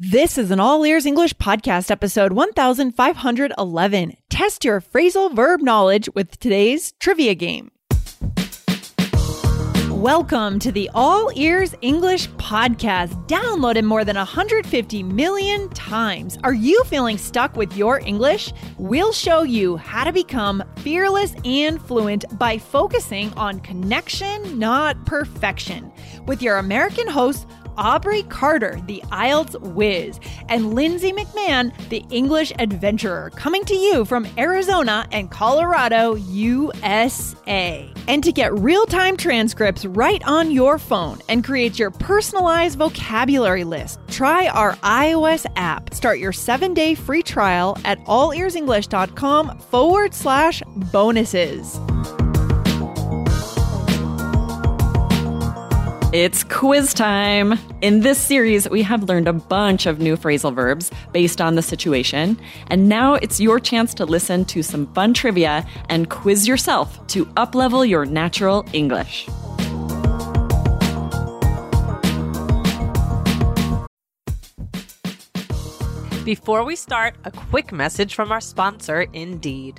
This is an All Ears English Podcast, episode 1511. Test your phrasal verb knowledge with today's trivia game. Welcome to the All Ears English Podcast, downloaded more than 150 million times. Are you feeling stuck with your English? We'll show you how to become fearless and fluent by focusing on connection, not perfection. With your American host, Aubrey Carter, the IELTS whiz, and Lindsay McMahon, the English adventurer, coming to you from Arizona and Colorado, USA. And to get real time transcripts right on your phone and create your personalized vocabulary list, try our iOS app. Start your seven day free trial at allearsenglish.com forward slash bonuses. It's quiz time. In this series, we have learned a bunch of new phrasal verbs based on the situation. And now it's your chance to listen to some fun trivia and quiz yourself to uplevel your natural English. Before we start, a quick message from our sponsor, Indeed.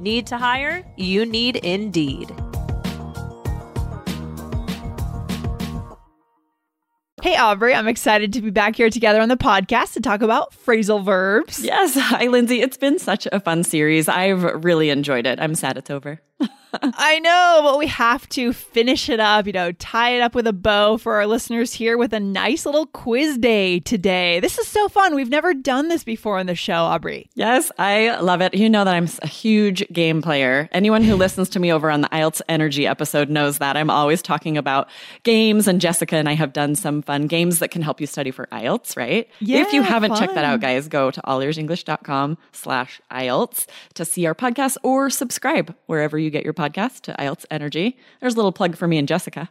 Need to hire? You need Indeed. Hey, Aubrey, I'm excited to be back here together on the podcast to talk about phrasal verbs. Yes. Hi, Lindsay. It's been such a fun series. I've really enjoyed it. I'm sad it's over. I know, but we have to finish it up, you know, tie it up with a bow for our listeners here with a nice little quiz day today. This is so fun. We've never done this before on the show, Aubrey. Yes, I love it. You know that I'm a huge game player. Anyone who listens to me over on the IELTS Energy episode knows that I'm always talking about games, and Jessica and I have done some fun games that can help you study for IELTS, right? Yeah, if you haven't checked that out, guys, go to allearsenglish.com slash IELTS to see our podcast or subscribe wherever you get your podcast to IELTS Energy. There's a little plug for me and Jessica.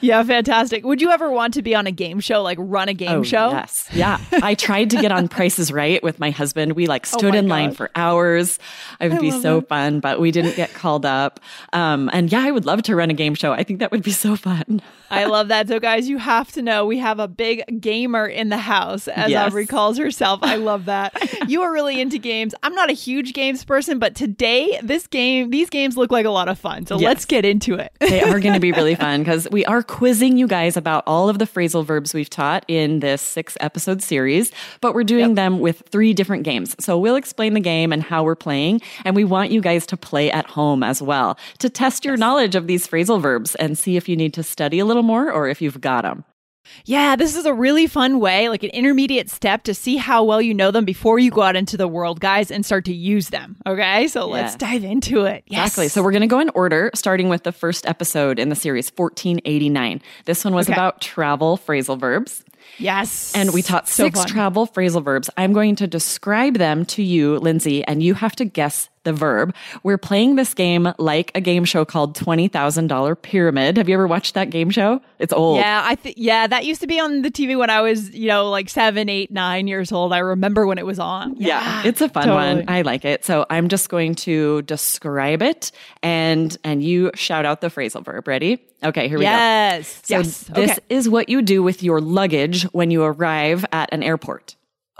Yeah, fantastic. Would you ever want to be on a game show, like run a game show? Oh, Yes. Yeah. I tried to get on Price Is Right with my husband. We like stood Oh in line for hours. It would be so it. fun, but we didn't get called up. Um, and yeah, I would love to run a game show. I think that would be so fun. I love that. So, guys, you have to know we have a big gamer in the house, as Yes. Aubrey calls herself. I love that. you are really into games. I'm not a huge games person, but today, this game, these games look like a lot of fun. So, Yes. let's get into it. They are going to be really fun because we are quizzing you guys about all of the phrasal verbs we've taught in this six episode series, but we're doing them with three different games. So we'll explain the game and how we're playing, and we want you guys to play at home as well to test your knowledge of these phrasal verbs and see if you need to study a little more or if you've got them. Yeah, this is a really fun way, like an intermediate step to see how well you know them before you go out into the world, guys, and start to use them. Okay, so let's dive into it. Yes. Exactly. So we're going to go in order, starting with the first episode in the series, 1489. This one was Okay. about travel phrasal verbs. yes, And we taught So six fun. travel phrasal verbs. I'm going to describe them to you, Lindsay, and you have to guess the verb. We're playing this game like a game show called $20,000 Pyramid. Have you ever watched that game show? It's old. Yeah, I think yeah, that used to be on the TV when I was, you know, like seven, eight, nine years old. I remember when it was on. Yeah, it's a fun totally. one. I like it. So I'm just going to describe it and and you shout out the phrasal verb. Ready? Okay, here we go. Yes. So yes. this okay. is what you do with your luggage when you arrive at an airport.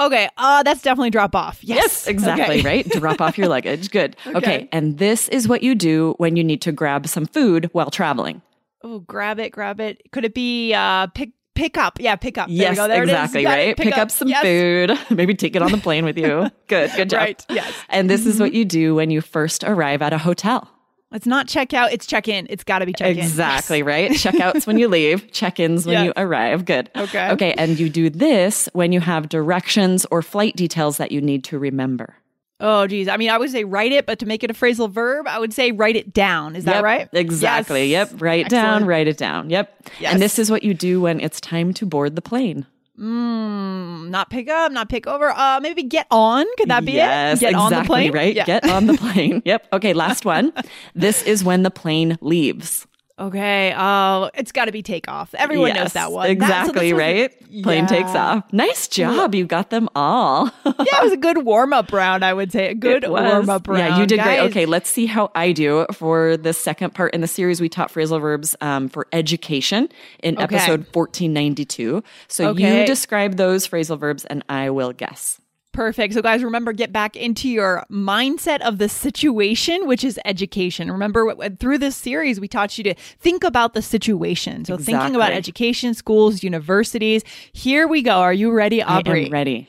Okay. Uh that's definitely drop off. Yes. exactly, Okay. right? Drop off your luggage. Good. Okay. Okay. And this is what you do when you need to grab some food while traveling. Oh, grab it, grab it. Could it be uh pick pick up? Yeah, pick up. There yes, go. There exactly, it is. Right? Pick, up, some Yes. food. Maybe take it on the plane with you. Good, good job. Right, yes. And this is what you do when you first arrive at a hotel. It's not check out, it's check in. It's got to be check in. Exactly, right? Checkouts when you leave, check ins when Yes. you arrive. Good. Okay. Okay. And you do this when you have directions or flight details that you need to remember. Oh, geez. I mean, I would say write it, but to make it a phrasal verb, I would say write it down. Is that Yep, right? Exactly. Yes. Yep. Write it down, write it down. Yep. Yes. And this is what you do when it's time to board the plane. Mm, not pick up, not pick over. Uh, maybe get on. Could that be yes, it? Get exactly, on the plane. right? Yeah. Get on the plane. yep. Okay, last one. this is when the plane leaves. Okay. Oh, it's got to be takeoff. Everyone knows that one. That- so Exactly, this was- right? Plane takes off. Nice job. You got them all. yeah, it was a good warm up round. I would say a good warm up round. Yeah, you did great. Okay, let's see how I do for the second part in the series. We taught phrasal verbs um, for education in Okay. episode 1492. So Okay. you describe those phrasal verbs and I will guess. Perfect. So, guys, remember, get back into your mindset of the situation, which is education. Remember, through this series, we taught you to think about the situation. So, thinking about education, schools, universities. Here we go. Are you ready, Aubrey? I am ready.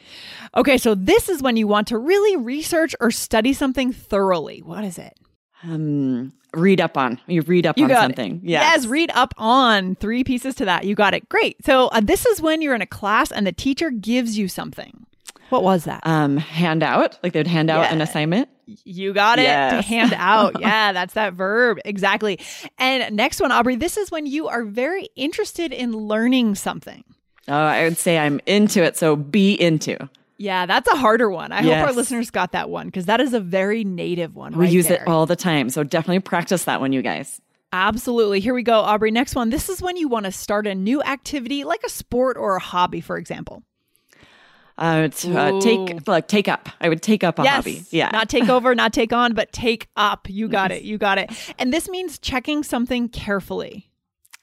Okay, so this is when you want to really research or study something thoroughly. What is it? Um, read up on. You read up You on something. it. Yes, read up on three pieces to that. You got it. Great. So, uh, this is when you're in a class and the teacher gives you something. What was that? Um, hand out, like they'd hand out an assignment. You got it. To hand out. Yeah, that's that verb. Exactly. And next one, Aubrey, this is when you are very interested in learning something. Oh, I would say I'm into it. So be into. Yeah, that's a harder one. I hope our listeners got that one because that is a very native one. We right use there. it all the time. So definitely practice that one, you guys. Absolutely. Here we go, Aubrey. Next one. This is when you want to start a new activity like a sport or a hobby, for example. Uh, to, uh, take like take up. I would take up a yes. hobby. Yeah. Not take over, not take on, but take up. You got it. You got it. And this means checking something carefully.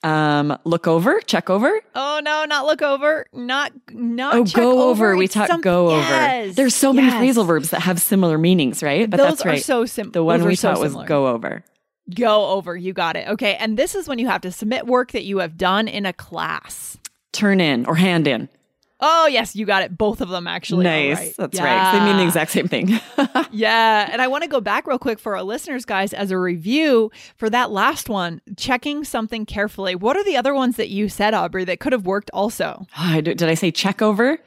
um, look over, check over. Oh no, not look over, not not. Oh, check go over. We It's talk some- go Yes, over. There's so many yes. phrasal verbs that have similar meanings, right? But Those that's are right. so simple. the one we so was similar. go over. Go over. You got it. Okay, and this is when you have to submit work that you have done in a class. Turn in or hand in. Oh yes, you got it. Both of them actually. Nice. right. That's right. They mean the Yeah. exact same thing. Yeah, and I want to go back real quick for our listeners, guys, as a review for that last one, checking something carefully. What are the other ones that you said, Aubrey, that could have worked also? Ah, I do- did I say check over?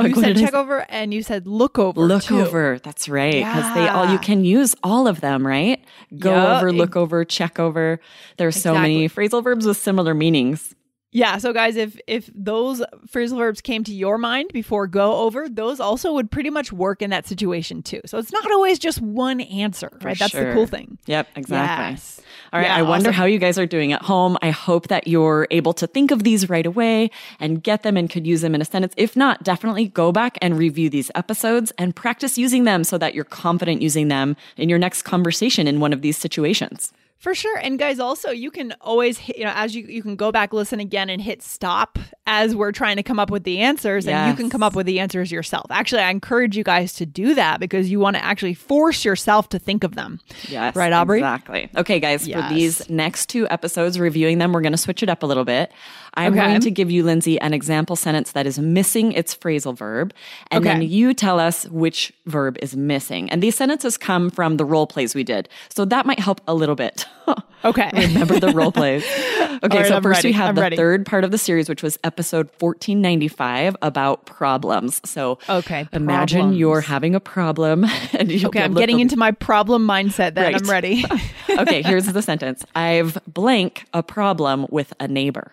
You what said check over and you said look over. Look too. over. That's right. Because they all you can use all of them, right? Go Yeah, over, look over, check over. There's so many phrasal verbs with similar meanings. Yeah, so guys, if if those phrasal verbs came to your mind before go over, those also would pretty much work in that situation too. So it's not always just one answer, right? That's the cool thing. Yep, exactly. Yes. All right. Yeah, I wonder awesome. how you guys are doing at home. I hope that you're able to think of these right away and get them and could use them in a sentence. If not, definitely go back and review these episodes and practice using them so that you're confident using them in your next conversation in one of these situations. For sure. And guys, also you can always hit, you know, as you you can go back, listen again and hit stop as we're trying to come up with the answers and you can come up with the answers yourself. Actually, I encourage you guys to do that because you want to actually force yourself to think of them. Yes. Right, Aubrey? Exactly. Okay, guys, Yes. for these next two episodes, reviewing them, we're going to switch it up a little bit. I'm Okay. going to give you, Lindsay, an example sentence that is missing its phrasal verb. And Okay. then you tell us which verb is missing. And these sentences come from the role plays we did. So that might help a little bit. Okay. Remember the role plays. Okay, right, so I'm first ready. we have I'm the ready. third part of the series, which was episode 1495 about problems. So Okay, imagine problems. you're having a problem and you Okay, I'm getting into my problem mindset then. I'm ready. okay, here's the sentence. I've blank a problem with a neighbor.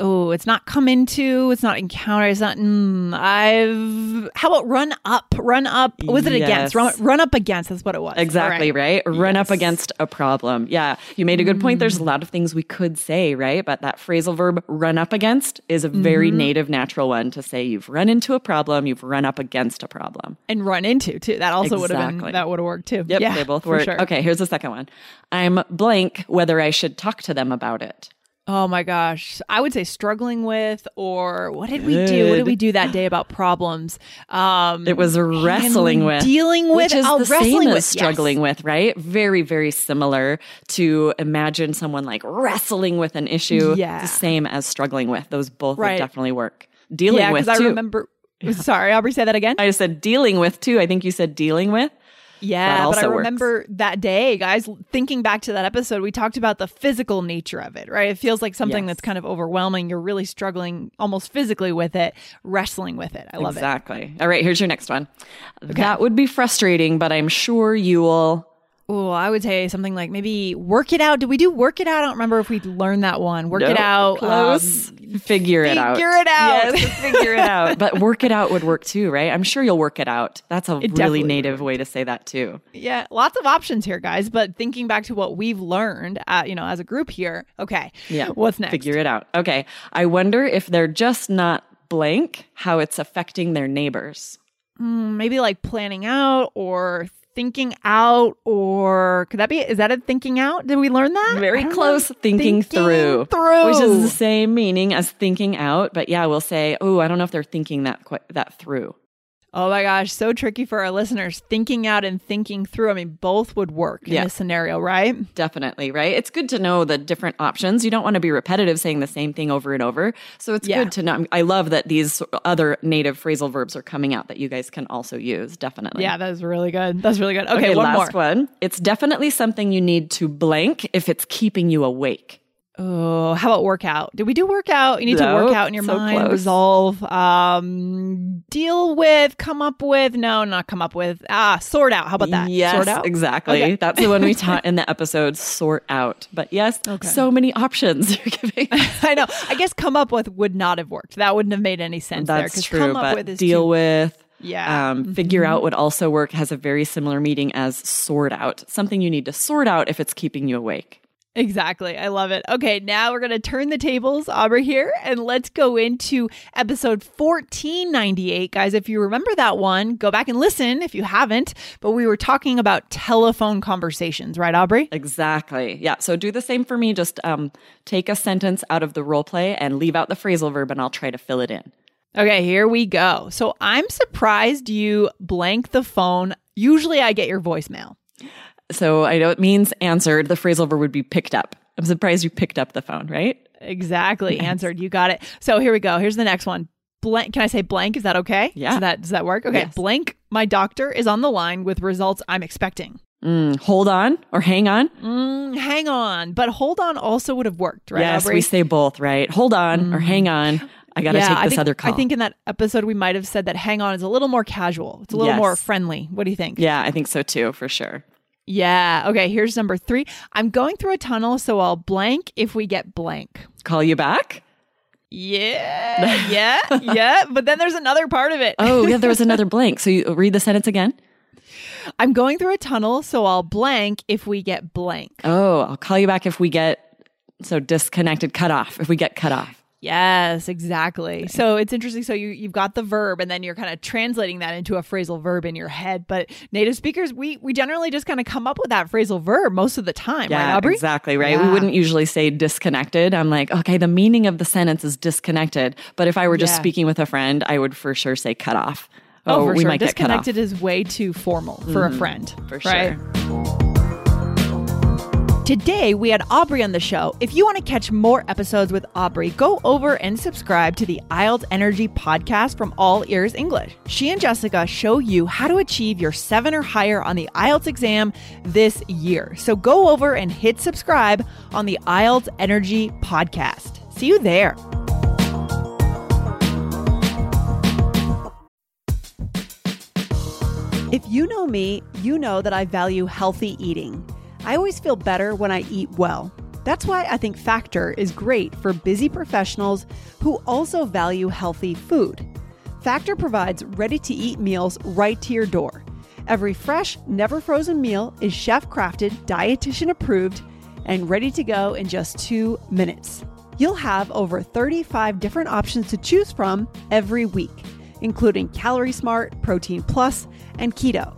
Oh, it's not come into, it's not encounter, it's not mm, I've how about run up? Run up. Was it against? Run, run up against, that's what it was. Exactly, right? Run up against a problem. Yeah, you made a good point. There's a lot of things we could say, right? But that phrasal verb run up against is a very Mm-hmm. native, natural one to say you've run into a problem, you've run up against a problem. and run into too. That also would have Exactly. been that would have worked too. Yep, yeah, they both for work. Sure. Okay, here's the second one. I'm blank whether I should talk to them about it. Oh my gosh. I would say struggling with or what did we do? What did we do that day about problems? Um It was wrestling with dealing with which is oh, the same wrestling as struggling yes. with, right? Very, very similar to imagine someone like wrestling with an issue. Yeah. The same as struggling with. Those both would Right. definitely work. Dealing Yeah, with because I too. remember sorry, Aubrey, say that again. I just said dealing with too. I think you said dealing with. Yeah, but I also works. remember that day, guys, thinking back to that episode, we talked about the physical nature of it, right? It feels like something Yes. that's kind of overwhelming. You're really struggling almost physically with it, wrestling with it. I love it. exactly. All right, here's your next one. That would be frustrating, but I'm sure you will. Oh, I would say something like maybe work it out. Did we do work it out? I don't remember if we learned that one. Work it out. Close. um, figure it out. figure it out. Yes, figure it out. But work it out would work too, right? I'm sure you'll work it out. That's a It really definitely native way to say that too. yeah, lots of options here, guys. But thinking back to what we've learned, uh, you know, as a group here. Okay. Yeah. What's next? Figure it out. Okay. I wonder if they're just not blank, how it's affecting their neighbors. Mm, maybe like planning out or thinking out or could that be is that a thinking out did we learn that Very close know. thinking, through, through which is the same meaning as thinking out. But yeah, we'll say, oh, I don't know if they're thinking that quite, that through. Oh my gosh so tricky for our listeners thinking out and thinking through i mean both would work in Yeah. this scenario right Definitely, right? It's good to know the different options. You don't want to be repetitive saying the same thing over and over. So it's Yeah. good to know. I love that these other native phrasal verbs are coming out that you guys can also use. Definitely. yeah that's really good that's really good okay, one last more one. It's definitely something you need to blank if it's keeping you awake. Oh how about workout did we do workout you need to work out in your so mind close. resolve um deal with come up with no not come up with ah sort out how about that Yes, sort out exactly. Okay. That's the one we taught in the episode sort out. But yes, Okay. so many options you're giving. I know. I guess come up with would not have worked. That wouldn't have made any sense there. That's 'cause true. Come up but with is deal too- with, Yeah. um, figure out would also work. Has a very similar meaning as sort out. Something you need to sort out if it's keeping you awake. Exactly. I love it. Okay, now we're going to turn the tables, Aubrey here, and let's go into episode 1498. Guys, if you remember that one, go back and listen if you haven't. But we were talking about telephone conversations, right, Aubrey? Exactly. Yeah. So do the same for me. Just um, take a sentence out of the role play and leave out the phrasal verb, and I'll try to fill it in. Okay, here we go. So I'm surprised you blank the phone. Usually I get your voicemail. So I know it means answered. The phrasal verb would be picked up. I'm surprised you picked up the phone, right? Exactly. Answered. You got it. So here we go. Here's the next one. Blank. Can I say blank? Is that okay? Yeah. Does that does that work? Okay. Yes. Blank. My doctor is on the line with results I'm expecting. Mm, hold on or hang on. Mm, hang on, but hold on. Also would have worked, right? yes, Aubrey? we say both, right? Hold on or hang on. I got to take this think, other call. I think in that episode we might have said that hang on is a little more casual. It's a little Yes. more friendly. What do you think? yeah, I think so too, for sure. Yeah. Okay. Here's number three. I'm going through a tunnel, so I'll blank if we get blank. Call you back? Yeah. Yeah. yeah. But then there's another part of it. Oh, yeah, there was another blank. So you read the sentence again? I'm going through a tunnel, so I'll blank if we get blank. Oh, I'll call you back if we get so disconnected, cut off. If we get cut off. Yes, exactly. So it's interesting. So you you've got the verb, and then you're kind of translating that into a phrasal verb in your head. But native speakers, we we generally just kind of come up with that phrasal verb most of the time, Yeah, Aubrey? exactly right. We wouldn't usually say disconnected. I'm like, okay, the meaning of the sentence is disconnected. But if I were just Yeah. speaking with a friend, I would for sure say cut off. Oh, oh for we sure. might get cut off. Disconnected is way too formal for a mm-hmm. friend, For right? sure. Today, we had Aubrey on the show. If you want to catch more episodes with Aubrey, go over and subscribe to the IELTS Energy podcast from All Ears English. She and Jessica show you how to achieve your seven or higher on the IELTS exam this year. So go over and hit subscribe on the IELTS Energy podcast. See you there. If you know me, you know that I value healthy eating. I always feel better when I eat well. That's why I think Factor is great for busy professionals who also value healthy food. Factor provides ready to eat meals right to your door. Every fresh, never frozen meal is chef crafted, dietitian approved, and ready to go in just two minutes. You'll have over 35 different options to choose from every week, including Calorie Smart, Protein Plus, and Keto.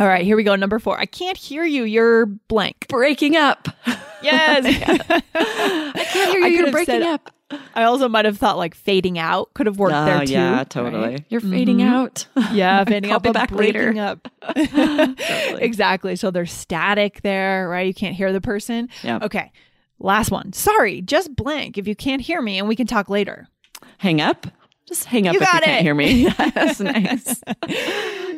All right, here we go. Number four. I can't hear you. You're blank. Breaking up. Yes. I can't hear you. You're breaking said- up. I also might have thought like fading out could have worked Oh, there too. yeah, totally. right? You're fading Mhm. out. Yeah, fading out, me back breaking later. up. Totally. Exactly. So there's static there, right? You can't hear the person. Yeah. Okay. Last one. Sorry, just blank if you can't hear me and we can talk later. Hang up. Just hang up You if you can't hear me. That's nice.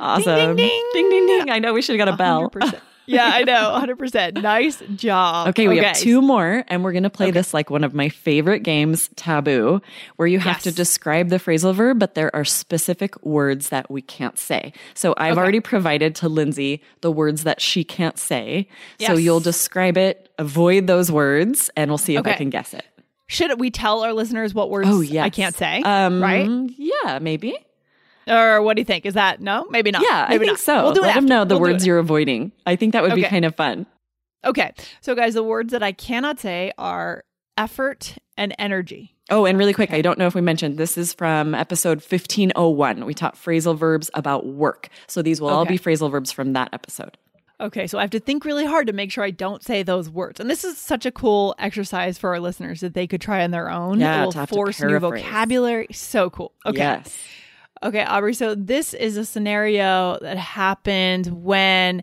Awesome. ding, ding. ding, ding, ding. I know we should have got a bell. 100%. yeah, I know. 100%. Nice job. Okay, we have two more, and we're going to play Okay. this like one of my favorite games, Taboo, where you have to describe the phrasal verb, but there are specific words that we can't say. So I've Okay. already provided to Lindsay the words that she can't say. So you'll describe it, avoid those words, and we'll see if I can guess it. Should we tell our listeners what words Oh, yes. I can't say? Um, right? Yeah, maybe. Or what do you think? Is that no? Maybe not. Yeah, I Maybe think not. so. We'll do it Let them after. know the We'll words you're avoiding. I think that would be kind of fun. Okay. So, guys, the words that I cannot say are effort and energy. Oh, and really quick, I don't know if we mentioned this is from episode 1501. We taught phrasal verbs about work. So these will all be phrasal verbs from that episode. Okay, so I have to think really hard to make sure I don't say those words. And this is such a cool exercise for our listeners that they could try on their own. Yeah, it will to have to force new vocabulary. So cool. Okay. Yes. Okay, Aubrey. So this is a scenario that happened when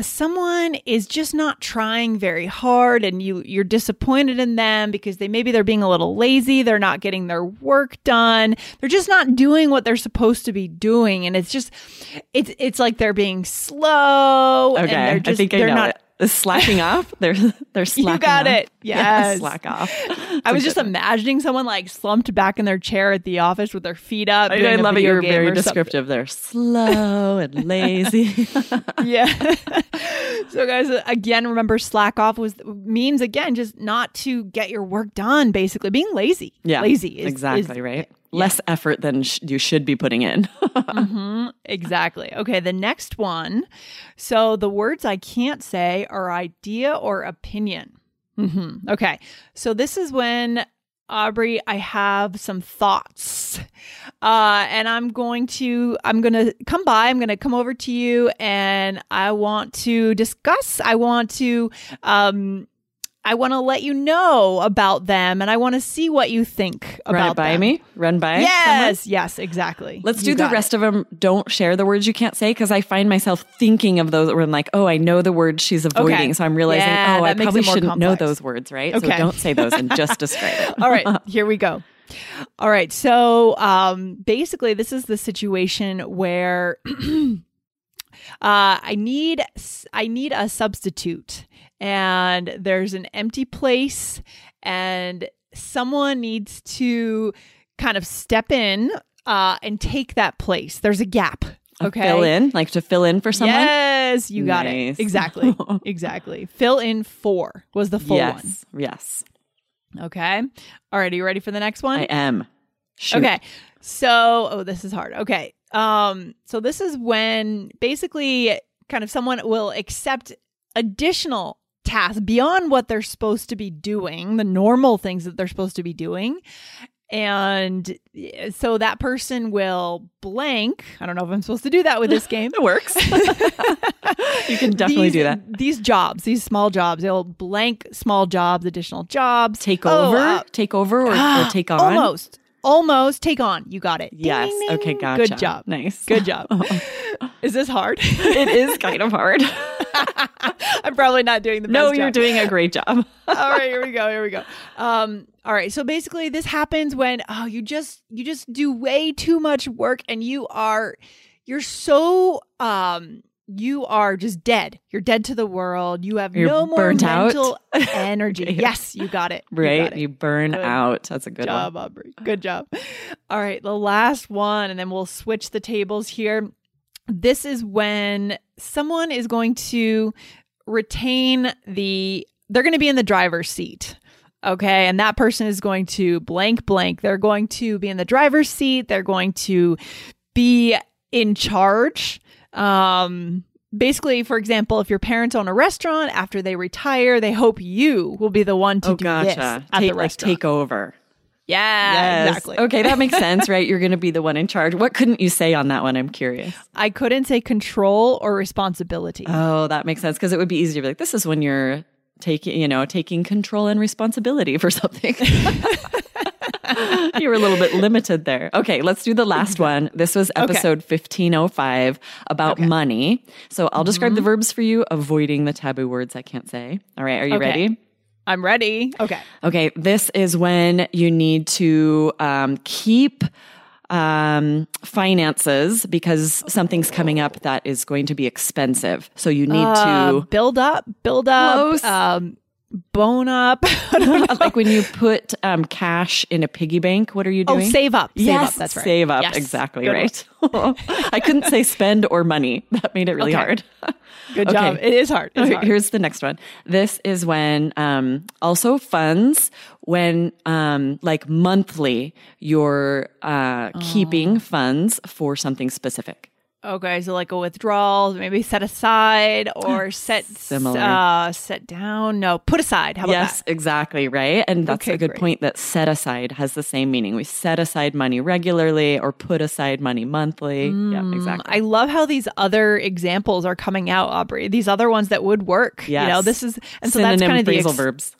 someone is just not trying very hard and you you're disappointed in them because they maybe they're being a little lazy, they're not getting their work done. They're just not doing what they're supposed to be doing and it's just it's it's like they're being slow and Okay. they're just I think I they're not it. Is slacking off? They're they're slacking off. You got off. it. Yeah, Yes. slack off. I was just imagining someone like slumped back in their chair at the office with their feet up. I, I love it. You're very descriptive. something. there. Slow and lazy. yeah. so guys, again, remember slack off was means again just not to get your work done. Basically, being lazy. yeah, lazy is exactly is- right. Less effort than sh- you should be putting in. Mhm, exactly. Okay, the next one. So the words I can't say are idea or opinion. hmm Okay, so this is when. Aubrey, I have some thoughts. Uh, and I'm going to I'm going to come by. I'm going to come over to you and I want to discuss. I want to um I want to let you know about them and I want to see what you think about Run it by them. me. Run by. someone? Yes, yes, exactly. Let's You do the rest of them. Don't share the words you can't say because I find myself thinking of those where I'm like, oh, I know the words she's avoiding. So I'm realizing, Yeah, oh, I probably shouldn't know those words, right? So Okay. don't say those and just describe it. All right, here we go. All right, so um, basically, this is the situation where uh, I need I need a substitute, and there's an empty place, and someone needs to kind of step in uh, and take that place. There's a gap. Okay, Fill in, like to fill in for someone. Yes, you got Nice. it. Exactly. exactly. Fill in for was the full one. yes. Yes. Okay. All right. Are you ready for the next one? I am. Shoot. Okay. So, oh, this is hard. Okay. Um, so this is when basically kind of someone will accept additional tasks beyond what they're supposed to be doing, the normal things that they're supposed to be doing. And eh, so that person will blank. I don't know if I'm supposed to do that with this game. It works. you can definitely These- do that. These jobs, these small jobs, they'll blank small jobs, additional jobs. Take Oh, over, uh, take over, or, or ah, take on. Almost. Almost take on. You got it. Ding, Yes. ding, Okay. Gotcha. Good job. Nice. Good job. Is this hard? it is kind of hard. I'm probably not doing the best no, you're job. doing a great job. all right, here we go. Here we go. Um, all right. So basically this happens when oh you just you just do way too much work and you are you're so um you are just dead. You're dead to the world. You have You're no more burnt out. mental energy. Yes, you got it. You right? You, it. burn Good out. That's a good job, one. Aubrey. Good job. All right, the last one, and then we'll switch the tables here. This is when someone is going to retain the, they're going to be in the driver's seat. Okay. And that person is going to blank, blank. They're going to be in the driver's seat. They're going to be in charge. Um, basically, for example, if your parents own a restaurant after they retire, they hope you will be the one to Oh, do gotcha. this at take, the like, restaurant. take over. yeah, Yes. exactly. Okay, that makes sense, right? You're going to be the one in charge. What couldn't you say on that one? I'm curious. I couldn't say control or responsibility. Oh, that makes sense because it would be easier to be like, this is when you're taking, you know, taking control and responsibility for something. you were a little bit limited there. Okay, let's do the last one. This was Okay. episode 1505 about money. So I'll describe Mm-hmm. the verbs for you, avoiding the taboo words I can't say. All right, are you Okay. ready? I'm ready. Okay. Okay, this is when you need to um, keep um, finances because something's coming up that is going to be expensive. So you need Uh, to. build up, build up, um, bone up. I don't know. like when you put um, cash in a piggy bank, what are you oh, doing? save up. Save yes, up. That's right. Save up. Yes. Exactly Good right. I couldn't say spend or money. That made it really Okay. hard. Good job. It is hard. It's Okay, hard. Here's the next one. This is when um, also funds when um, like monthly you're uh, Oh. keeping funds for something specific. Okay, so like a withdrawal, maybe set aside or set Similar. uh set down. No, put aside. How about yes, that? exactly right. And that's Okay, a good great. point. That set aside has the same meaning. We set aside money regularly or put aside money monthly. yeah, exactly. Mm, I love how these other examples are coming out, Aubrey. These other ones that would work. You know, this is and so Synonym that's kind of the phrasal ex- verbs.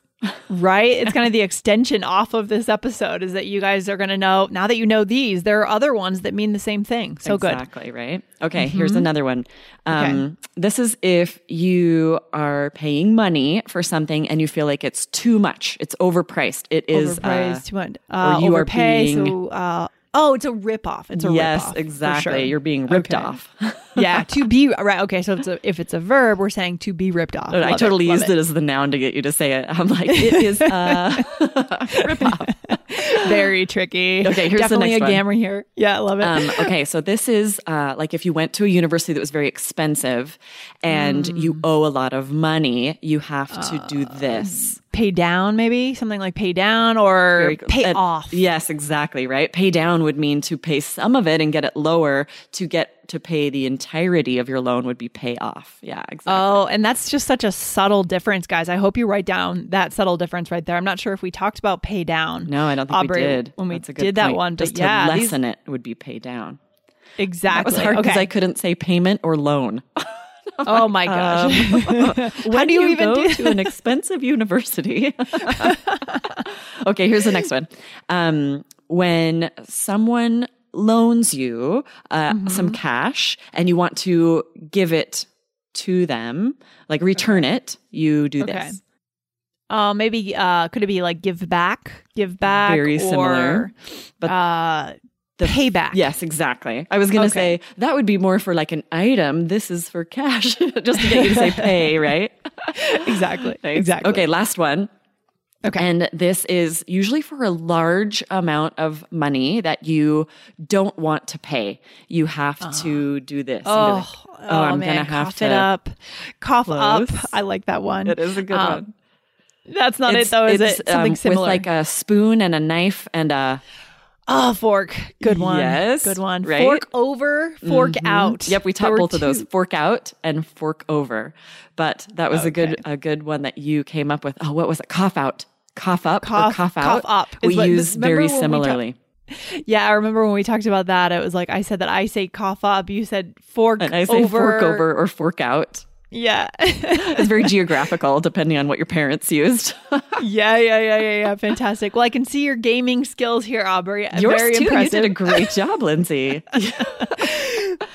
Right? It's kind of the extension off of this episode is that you guys are going to know now that you know these, there are other ones that mean the same thing. So good. Mm-hmm. Exactly, right? Okay, here's another one. Um, This is if you are paying money for something and you feel like it's too much, it's overpriced. It is. uh, Overpriced, too much. Uh, you are overpay, being- so, uh, oh, it's a ripoff. It's a yes, ripoff, for exactly. sure. You're being ripped Okay. off. yeah, to be right. Okay, so if it's a, if it's a verb, we're saying to be ripped off. I totally love used it. as the noun to get you to say it. I'm like, it is uh, rip off. Very tricky. Okay, here's the Definitely next a one. grammar here. Yeah, I love it. Um, okay, so this is uh, like if you went to a university that was very expensive and Mm. you owe a lot of money, you have to do this. Pay down, maybe something like pay down or pay and- off. Yes, exactly, right? Pay down would mean to pay some of it and get it lower. To get to pay the entirety of your loan would be pay off. Yeah, exactly. Oh, and that's just such a subtle difference, guys. I hope you write down that subtle difference right there. I'm not sure if we talked about pay down. no, I don't think Aubrey, we did. when we did that point. one, but Just yeah, to these- lessen it would be pay down. Exactly. That was hard because okay. I couldn't say payment or loan. Oh my gosh. How do you even go do to an expensive university? okay, here's the next one. Um, when someone loans you uh, Mm-hmm. some cash and you want to give it to them, like return it, you do Okay. this. Uh, maybe uh, could it be like give back, give back, Very or, similar, but uh, the- payback. Yes, exactly. I was going to Okay. say that would be more for like an item. This is for cash, just to get you to say pay, right? exactly, Right? exactly. Okay, last one. Okay. And this is usually for a large amount of money that you don't want to pay. You have to do this. Oh, like, oh, I'm gonna have cough to it up, cough up. I like that one. It is a good Um, one. That's not It's- it though, is it's, it? Something um, similar. with like a spoon and a knife and a oh, fork. Good one. Yes, good one. right? Fork over, fork mm-hmm. out. Yep, we taught both of those. Fork out and fork over. But that was a good a good one that you came up with. Oh, what was it? Cough out. Cough up Cough- or cough out. cough up We what- use very we ta- similarly. Yeah, I remember when we talked about that. It was like I said that I say cough up. You said fork and I say over. fork over or fork out. Yeah. It's very geographical depending on what your parents used. yeah, yeah, yeah, yeah, yeah. Fantastic. Well, I can see your gaming skills here, Aubrey. Uh, Yours Very too. impressive. You did a great job, Lindsay.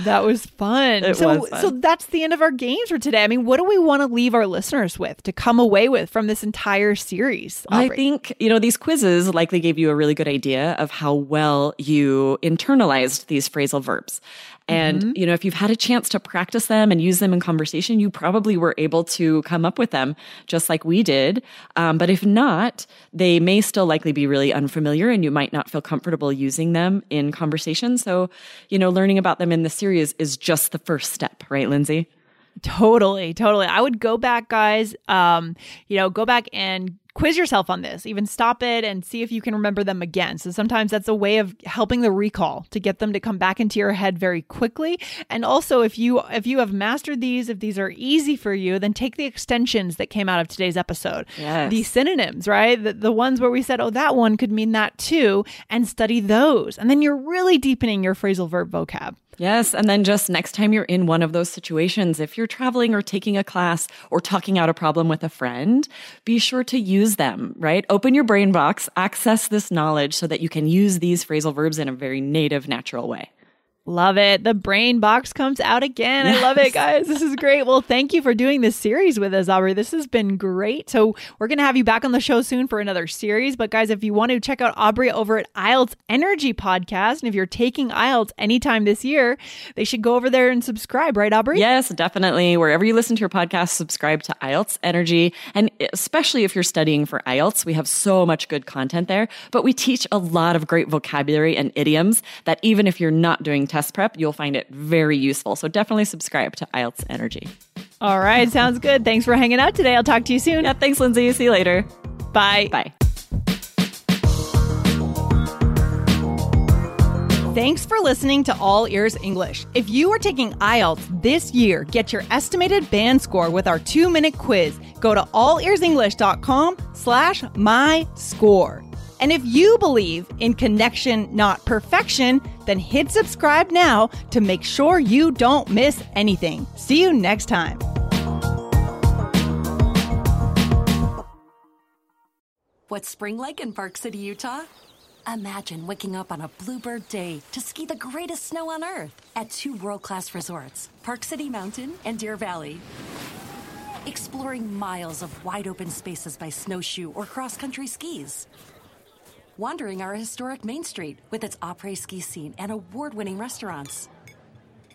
That was fun. It so, was fun. so that's the end of our games for today. I mean, what do we want to leave our listeners with to come away with from this entire series? I think, you know, these quizzes likely gave you a really good idea of how well you internalized these phrasal verbs. And, Mm-hmm. you know, if you've had a chance to practice them and use them in conversation, you probably were able to come up with them just like we did. Um, but if not, they may still likely be really unfamiliar and you might not feel comfortable using them in conversation. So, you know, learning about them in the series is just the first step, right, Lindsay? Totally, totally. I would go back, guys. Um, you know, go back and quiz yourself on this. Even stop it and see if you can remember them again. So sometimes that's a way of helping the recall to get them to come back into your head very quickly. And also if you if you have mastered these, if these are easy for you, then take the extensions that came out of today's episode. Yes. The synonyms, right? The, the ones where we said, "Oh, that one could mean that too," and study those. And then you're really deepening your phrasal verb vocab. Yes. And then just next time you're in one of those situations, if you're traveling or taking a class or talking out a problem with a friend, be sure to use them, right? Open your brain box, access this knowledge so that you can use these phrasal verbs in a very native, natural way. Love it. The brain box comes out again. I love it, guys. This is great. Well, thank you for doing this series with us, Aubrey. This has been great. So, we're going to have you back on the show soon for another series. But, guys, if you want to check out Aubrey over at IELTS Energy Podcast, and if you're taking IELTS anytime this year, they should go over there and subscribe, right, Aubrey? Yes, definitely. Wherever you listen to your podcast, subscribe to IELTS Energy. And especially if you're studying for IELTS, we have so much good content there. But we teach a lot of great vocabulary and idioms that even if you're not doing test prep, you'll find it very useful. So definitely subscribe to IELTS Energy. All right. Sounds good. Thanks for hanging out today. I'll talk to you soon. Yeah, thanks, Lindsay. See you later. Bye. Bye. Thanks for listening to All Ears English. If you are taking IELTS this year, get your estimated band score with our two-minute quiz. Go to allearsenglish.com slash my score. And if you believe in connection, not perfection, then hit subscribe now to make sure you don't miss anything. See you next time. What's spring like in Park City, Utah? Imagine waking up on a bluebird day to ski the greatest snow on earth at two world class resorts, Park City Mountain and Deer Valley. Exploring miles of wide open spaces by snowshoe or cross country skis. Wandering our historic Main Street with its après ski scene and award winning restaurants.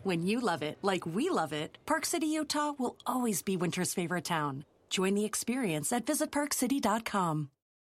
When you love it like we love it, Park City, Utah will always be winter's favorite town. Join the experience at visitparkcity.com.